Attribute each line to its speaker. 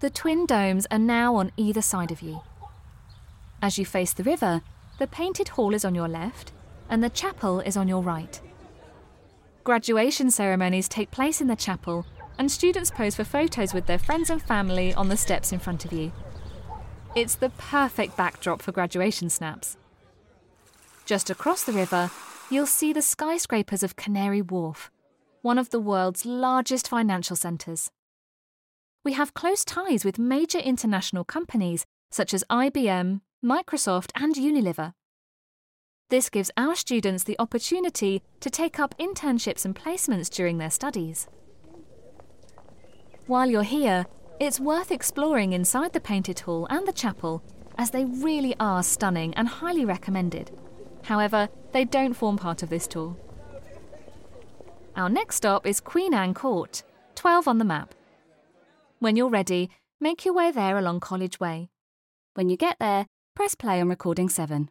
Speaker 1: The twin domes are now on either side of you. As you face the river, the painted hall is on your left and the chapel is on your right. Graduation ceremonies take place in the chapel, and students pose for photos with their friends and family on the steps in front of you. It's the perfect backdrop for graduation snaps. Just across the river, you'll see the skyscrapers of Canary Wharf, one of the world's largest financial centres. We have close ties with major international companies such as IBM, Microsoft, and Unilever. This gives our students the opportunity to take up internships and placements during their studies. While you're here, it's worth exploring inside the painted hall and the chapel, as they really are stunning and highly recommended. However, they don't form part of this tour. Our next stop is Queen Anne Court, 12 on the map. When you're ready, make your way there along College Way. When you get there, press play on recording 7.